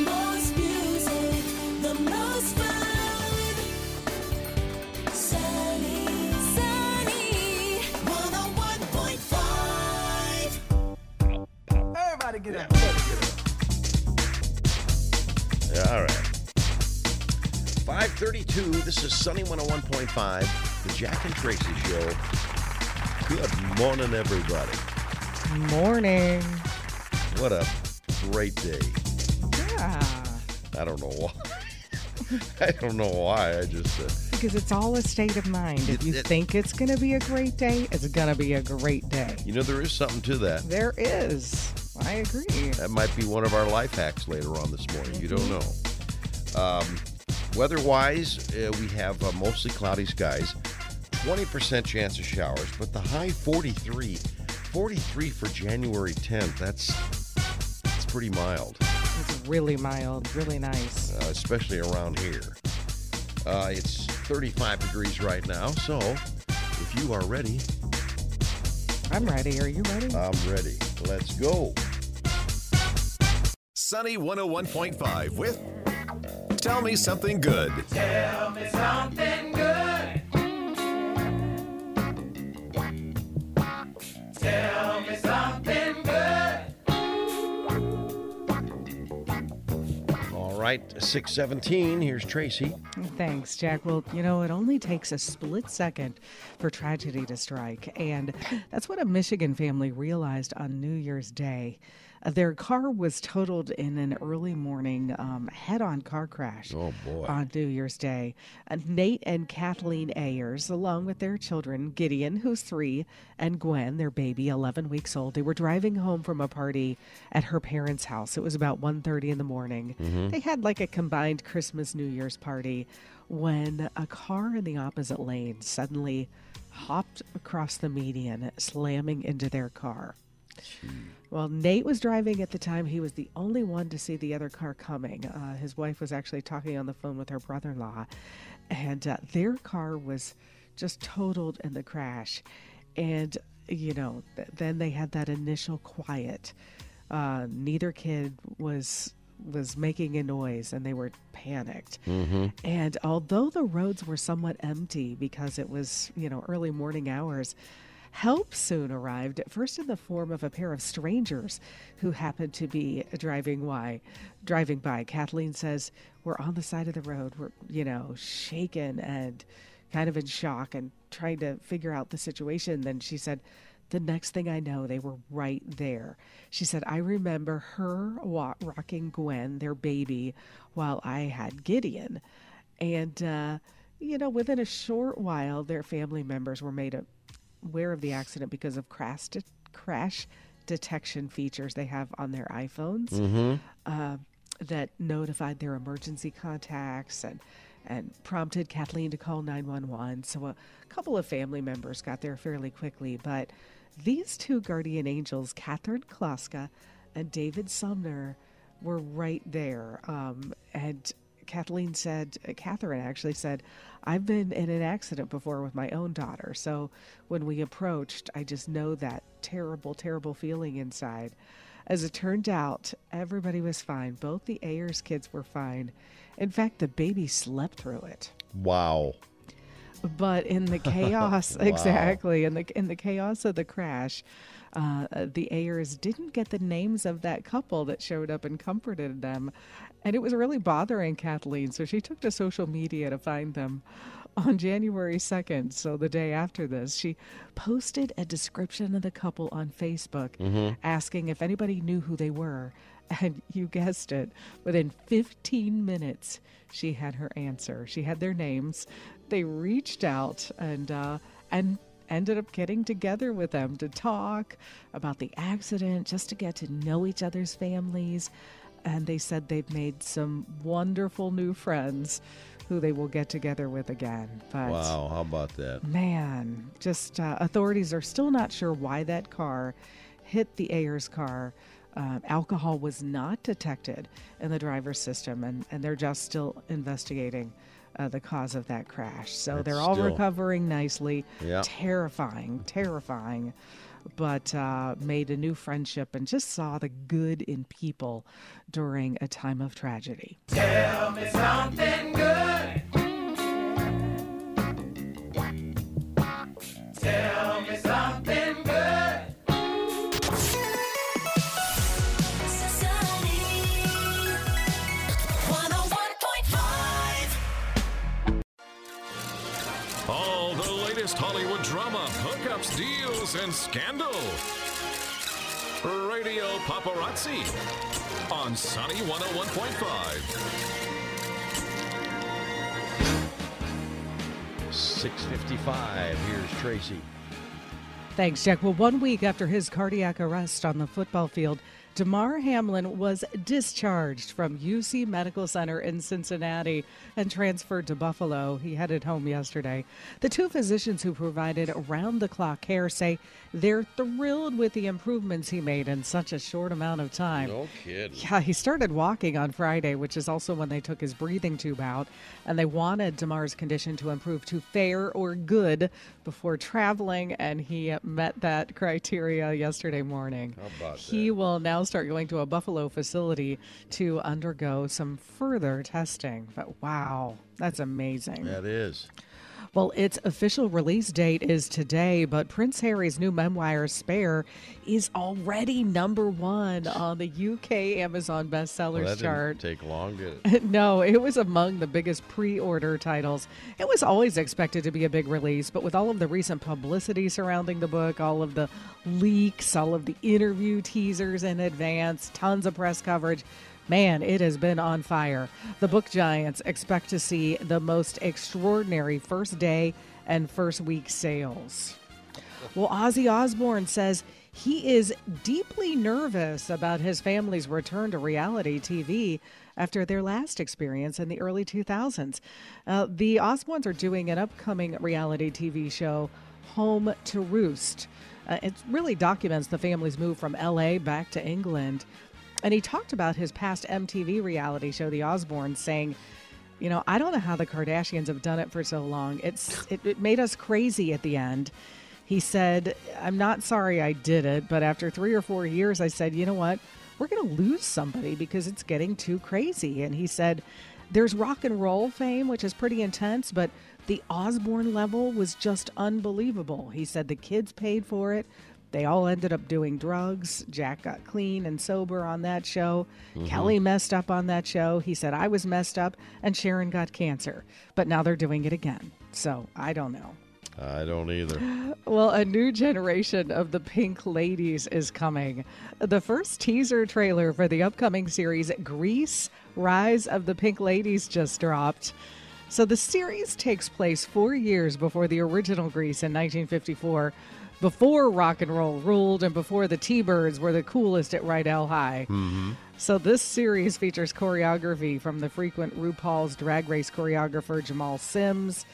most music, the most fun. Sunny, sunny, 101.5. Everybody get up. Yeah, all right. 532, this is Sunny 101.5, the Jack and Tracy Show. Good morning, everybody. Morning. What a great day. Yeah. I don't know why. I don't know why. I just, uh, Because it's all a state of mind. If It- you it- think it's going to be a great day, it's going to be a great day. you know, there is something to that. There is. I agree. That might be one of our life hacks later on this morning. You don't know. Um, weather-wise, uh, we have uh, mostly cloudy skies, 20% chance of showers, but the high 43, 43 for January 10th. That's that's pretty mild, It's really mild, really nice. uh, especially around here. Uh, it's 35 degrees right now, so if you are ready, I'm ready. Are you ready? I'm ready. Let's go. Sunny 101.5 with Tell Me Something Good. All right, 617. Here's Tracy. Thanks, Jack. Well, you know, it only takes a split second for tragedy to strike. And that's what a Michigan family realized on New Year's Day. Their car was totaled in an early morning um, head on car crash Oh, boy. on New Year's Day. Uh, Nate and Kathleen Ayers, along with their children, Gideon, who's three, and Gwen, their baby, 11 weeks old, they were driving home from a party at her parents' house. It was about 1.30 in the morning. They had like a combined Christmas New Year's party when a car in the opposite lane suddenly hopped across the median, slamming into their car. Well, Nate was driving at the time. He was the only one to see the other car coming. Uh, his wife was actually talking on the phone with her brother in law, and uh, their car was just totaled in the crash. And, you know, th- then they had that initial quiet. Uh, neither kid was was making a noise and they were panicked. And although the roads were somewhat empty because it was, you know, early morning hours, Help soon arrived, first in the form of a pair of strangers who happened to be driving by. Driving by, Kathleen says, "We're on the side of the road. We're, you know, shaken and kind of in shock and trying to figure out the situation." Then she said, "The next thing I know, they were right there." She said, "I remember her rocking Gwen, their baby, while I had Gideon." And, uh, you know, within a short while, their family members were made aware of the accident because of crash, de- crash detection features they have on their iPhones uh, that notified their emergency contacts and and prompted Kathleen to call 911. So a couple of family members got there fairly quickly, but these two guardian angels, Catherine Kloska and David Sumner, were right there. Um, and Kathleen said, uh, Catherine actually said, I've been in an accident before with my own daughter. So when we approached, I just know that terrible, terrible feeling inside. As it turned out, everybody was fine. Both the Ayers kids were fine. In fact, the baby slept through it. Wow. But in the chaos, Wow. exactly in the in the chaos of the crash, uh, the Ayers didn't get the names of that couple that showed up and comforted them, and it was really bothering Kathleen. So she took to social media to find them. On January 2nd, so the day after this, she posted a description of the couple on Facebook asking if anybody knew who they were. And you guessed it, within 15 minutes, she had her answer. She had their names. They reached out and uh, and ended up getting together with them to talk about the accident, just to get to know each other's families. And they said they've made some wonderful new friends who they will get together with again. But Wow. How about that? Man, just uh, authorities are still not sure why that car hit the Ayers car. Uh, alcohol was not detected in the driver's system, and, and they're just still investigating uh, the cause of that crash. So That's they're all still- recovering nicely. Yeah. Terrifying, terrifying. but uh, made a new friendship and just saw the good in people during a time of tragedy. Sunny latest Hollywood drama, hookups, deals, and scandal. Radio Paparazzi on Sunny 101.5. 655. Here's Tracy. Thanks, Jack. Well, one week after his cardiac arrest on the football field, Damar Hamlin was discharged from UC Medical Center in Cincinnati and transferred to Buffalo. He headed home yesterday. The two physicians who provided round the clock care say they're thrilled with the improvements he made in such a short amount of time. No kidding. Yeah, he started walking on Friday, which is also when they took his breathing tube out, and they wanted Damar's condition to improve to fair or good before traveling, and he met that criteria yesterday morning. How about he that? will now start going to a Buffalo facility to undergo some further testing. But wow, that's amazing. That is. Well, its official release date is today, but Prince Harry's new memoir, Spare, is already number one on the UK Amazon bestsellers Well, chart. didn't take long, did it? no, it was among the biggest pre order titles. It was always expected to be a big release, but with all of the recent publicity surrounding the book, all of the leaks, all of the interview teasers in advance, tons of press coverage, man, it has been on fire. The book giants expect to see the most extraordinary first day and first week sales. Well, Ozzy Osbourne says he is deeply nervous about his family's return to reality TV after their last experience in the early 2000s. Uh, the Osbournes are doing an upcoming reality TV show, Home to Roost. Uh, it really documents the family's move from LA back to England. And he talked about his past MTV reality show, The Osbournes, saying, you know, I don't know how the Kardashians have done it for so long. It's it, it made us crazy at the end. He said, "I'm not sorry I did it, but after 3 or 4 years I said, you know what? We're going to lose somebody because it's getting too crazy." And he said, "There's rock and roll fame, which is pretty intense, but the Osbourne level was just unbelievable." He said the kids paid for it. They all ended up doing drugs. Jack got clean and sober on that show. Mm-hmm. Kelly messed up on that show. He said, I was messed up, and Sharon got cancer. But now they're doing it again. So I don't know. I don't either. Well, a new generation of the Pink Ladies is coming. The first teaser trailer for the upcoming series Grease Rise of the Pink Ladies just dropped. So the series takes place four years before the original Grease in 1954, before rock and roll ruled and before the T Birds were the coolest at Rydell High. So this series features choreography from the frequent RuPaul's Drag Race choreographer Jamal Sims,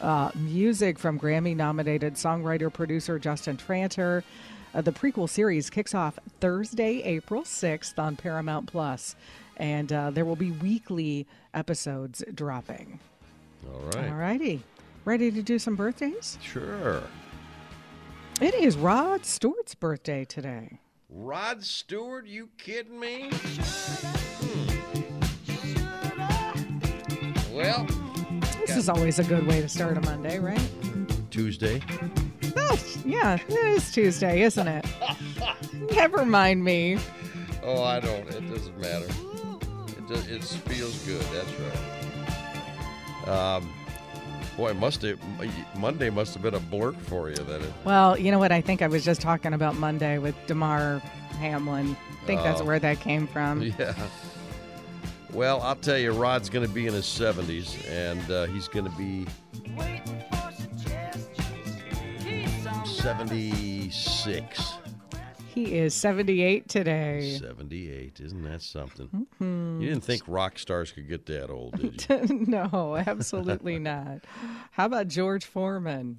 uh, music from Grammy-nominated songwriter producer Justin Tranter. Uh, the prequel series kicks off Thursday, April 6th on Paramount Plus, and uh, there will be weekly episodes dropping. All right. All righty, ready to do some birthdays? Sure. It is Rod Stewart's birthday today. Rod Stewart, you kidding me? Hmm. Well, This is always a good way to start a Monday, right? Tuesday. Oh, yeah, it is Tuesday, isn't it? Never mind me. Oh, I don't. It doesn't matter. It does, it feels good. That's right. Um, boy, must have Monday must have been a blurt for you. Then it, Well, you know what? I think I was just talking about Monday with Damar Hamlin. I think that's Oh. where that came from. yeah. Well, I'll tell you, Rod's going to be in his 70s, and uh, he's going to be 76. He is 78 today. 78. Isn't that something? You didn't think rock stars could get that old, did you? no, absolutely not. How about George Foreman?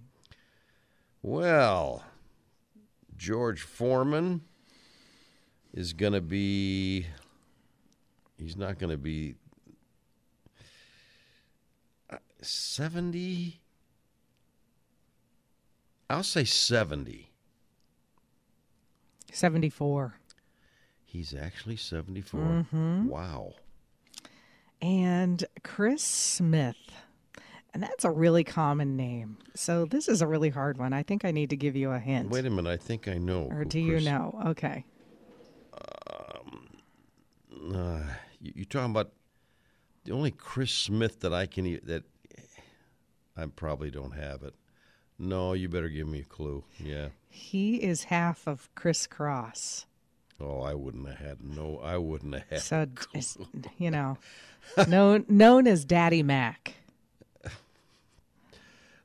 Well, George Foreman is going to be. He's not going to be. uh, 70. I'll say 70. 74. He's actually 74. Mm-hmm. Wow. And Chris Smith. And that's a really common name. So this is a really hard one. I think I need to give you a hint. Wait a minute. I think I know. or do you know? Okay. Uh, you, you're talking about the only Chris Smith that I can that I probably don't have it. No, you better give me a clue. Yeah. He is half of Kris Kross. Oh, I wouldn't have had no. I wouldn't have had. So, you know, known, known as Daddy Mac.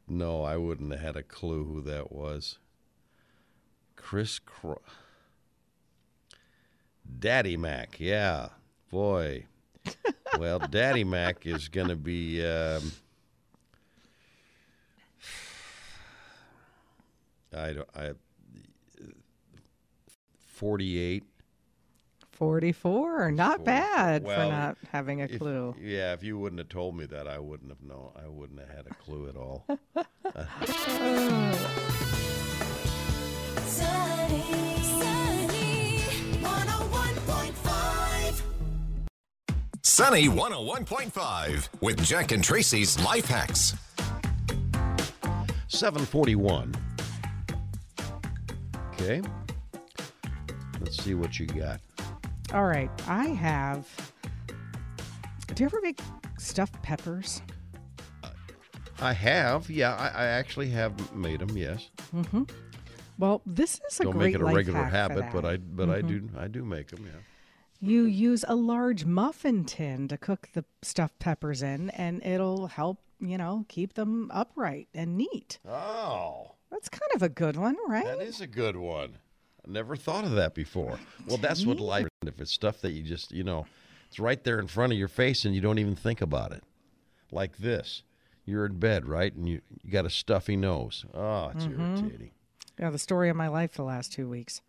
No, I wouldn't have had a clue who that was. Chris Cro- Daddy Mac, yeah. Boy. well, Daddy Mac is going to be um, I don't I 48 44. Not 44. bad Well, for not having a If- clue. yeah, if you wouldn't have told me that, I wouldn't have known. I wouldn't have had a clue at all. Sunny, sunny, 101.5. Sunny 101.5 with Jack and Tracy's Life Hacks. 741. Okay. Let's see what you got. All right. I have. Do you ever make stuffed peppers? I have, yeah, I, I actually have made them. Yes, Mm-hmm. Well, this is a don't great make it a regular habit, but. I but I do I do make them. Yeah. You use a large muffin tin to cook the stuffed peppers in, and it'll help, you know, keep them upright and neat. Oh, That's kind of a good one, right? that is a good one. I never thought of that before. Well, that's what life. Is. If it's stuff that you just you know, it's right there in front of your face and you don't even think about it, like this. You're in bed, right, and you you got a stuffy nose. Oh, it's Mm-hmm. irritating. Yeah, the story of my life the last two weeks.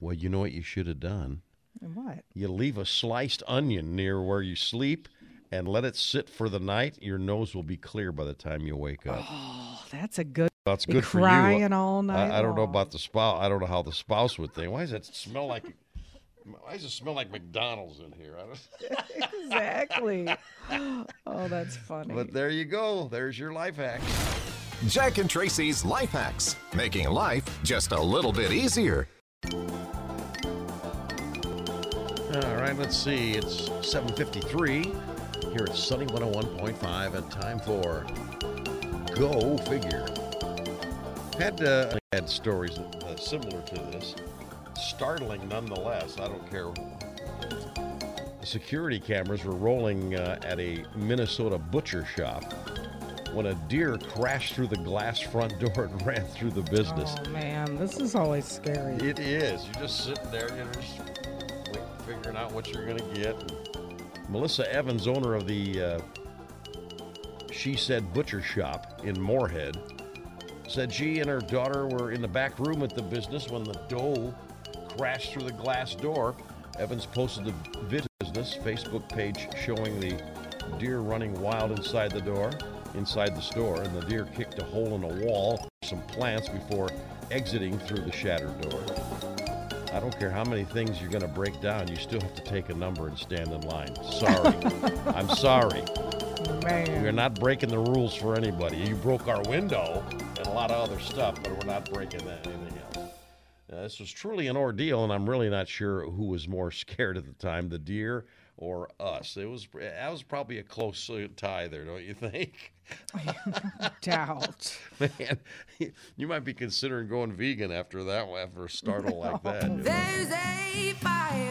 Well, you know what you should have done. And what? You leave a sliced onion near where you sleep and let it sit for the night. Your nose will be clear by the time you wake up. That's a good. That's be good for you. crying all night I, I don't know long. about the spouse. I don't know how the spouse would think. Why does it smell like? Why does it smell like McDonald's in here? I don't, exactly. oh, that's funny. but there you go. There's your life hack. Jack and Tracy's Life Hacks, making life just a little bit easier. All right, let's see. It's 7:53 here at Sunny 101.5, and time for Go Figure. Had uh, had stories uh, similar to this, startling nonetheless. I don't care. Security cameras were rolling uh, at a Minnesota butcher shop when a deer crashed through the glass front door and ran through the business. Oh man, this is always scary. It is. You're just sitting there, you're just figuring out what you're going to get. Melissa Evans, owner of the uh, She Said Butcher Shop in Moorhead, said she and her daughter were in the back room at the business when the doe crashed through the glass door. Evans posted the vid- business Facebook page showing the deer running wild inside the door, inside the store, and the deer kicked a hole in a wall, some plants before exiting through the shattered door. I don't care how many things you're going to break down, you still have to take a number and stand in line. Sorry. I'm sorry. Man. We're not breaking the rules for anybody. You broke our window and a lot of other stuff, but we're not breaking that, anything else. Uh, this was truly an ordeal, and I'm really not sure who was more scared at the time, the deer or us. It was that was probably a close uh, tie there, don't you think? Doubt. Man, you might be considering going vegan after that, after a startle like that. you know? There's a fire.